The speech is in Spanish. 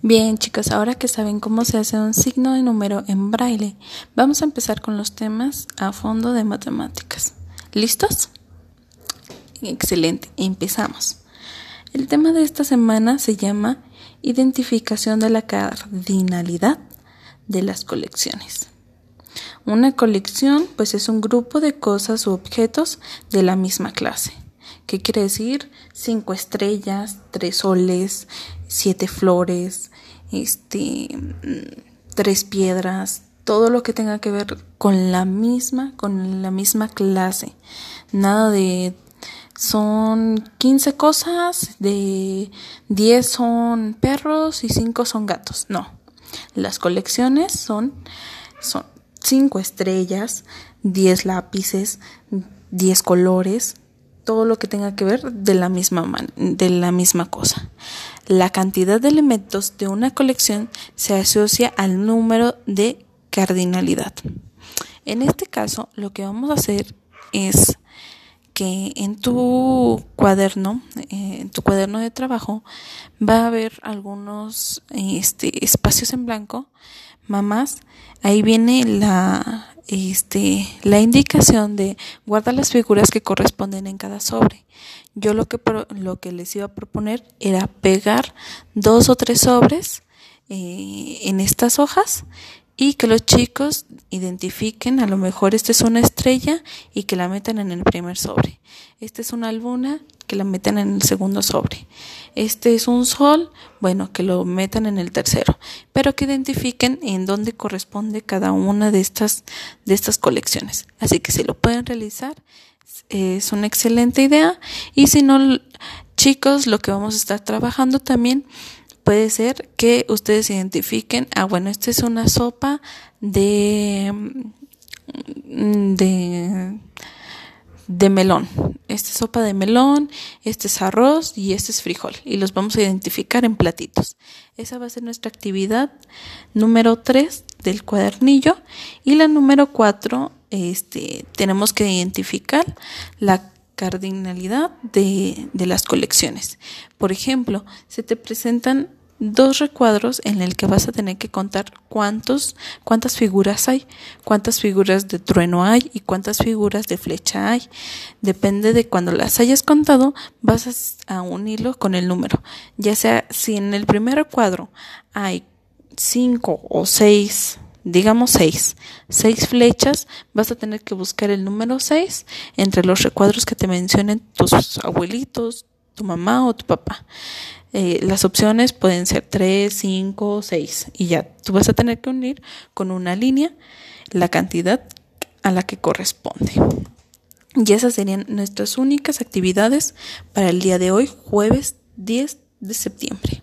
Bien, chicos, ahora que saben cómo se hace un signo de número en braille, vamos a empezar con los temas a fondo de matemáticas. ¿Listos? Excelente, empezamos. El tema de esta semana se llama Identificación de la cardinalidad de las colecciones. Una colección, pues, es un grupo de cosas u objetos de la misma clase. ¿Qué quiere decir? Cinco estrellas, tres soles, siete flores, este, tres piedras, todo lo que tenga que ver con la misma, con la misma clase. Nada de son 15 cosas, de 10 son perros y 5 son gatos. No. Las colecciones son son 5 estrellas, 10 lápices, 10 colores, todo lo que tenga que ver de la misma de la misma cosa. La cantidad de elementos de una colección se asocia al número de cardinalidad. En este caso, lo que vamos a hacer es que en tu cuaderno, eh, en tu cuaderno de trabajo, va a haber algunos este, espacios en blanco. Mamás, ahí viene la, este, la indicación de guardar las figuras que corresponden en cada sobre. Yo lo que, lo que les iba a proponer era pegar dos o tres sobres eh, en estas hojas y que los chicos identifiquen, a lo mejor esta es una estrella y que la metan en el primer sobre. Esta es una luna, que la metan en el segundo sobre. Este es un sol, bueno, que lo metan en el tercero, pero que identifiquen en dónde corresponde cada una de estas de estas colecciones. Así que si lo pueden realizar es una excelente idea y si no chicos, lo que vamos a estar trabajando también puede ser que ustedes identifiquen, ah, bueno, esta es una sopa de, mm, de, de melón. Esta es sopa de melón, este es arroz y este es frijol. Y los vamos a identificar en platitos. Esa va a ser nuestra actividad número 3 del cuadernillo. Y la número 4, este, tenemos que identificar la cardinalidad de, de las colecciones. Por ejemplo, se te presentan dos recuadros en el que vas a tener que contar cuántos, cuántas figuras hay, cuántas figuras de trueno hay y cuántas figuras de flecha hay. Depende de cuando las hayas contado, vas a unirlo con el número. Ya sea si en el primer recuadro hay cinco o seis, digamos seis, seis flechas, vas a tener que buscar el número seis entre los recuadros que te mencionen tus abuelitos, tu mamá o tu papá. Eh, las opciones pueden ser 3, 5, 6 y ya tú vas a tener que unir con una línea la cantidad a la que corresponde. Y esas serían nuestras únicas actividades para el día de hoy, jueves 10 de septiembre.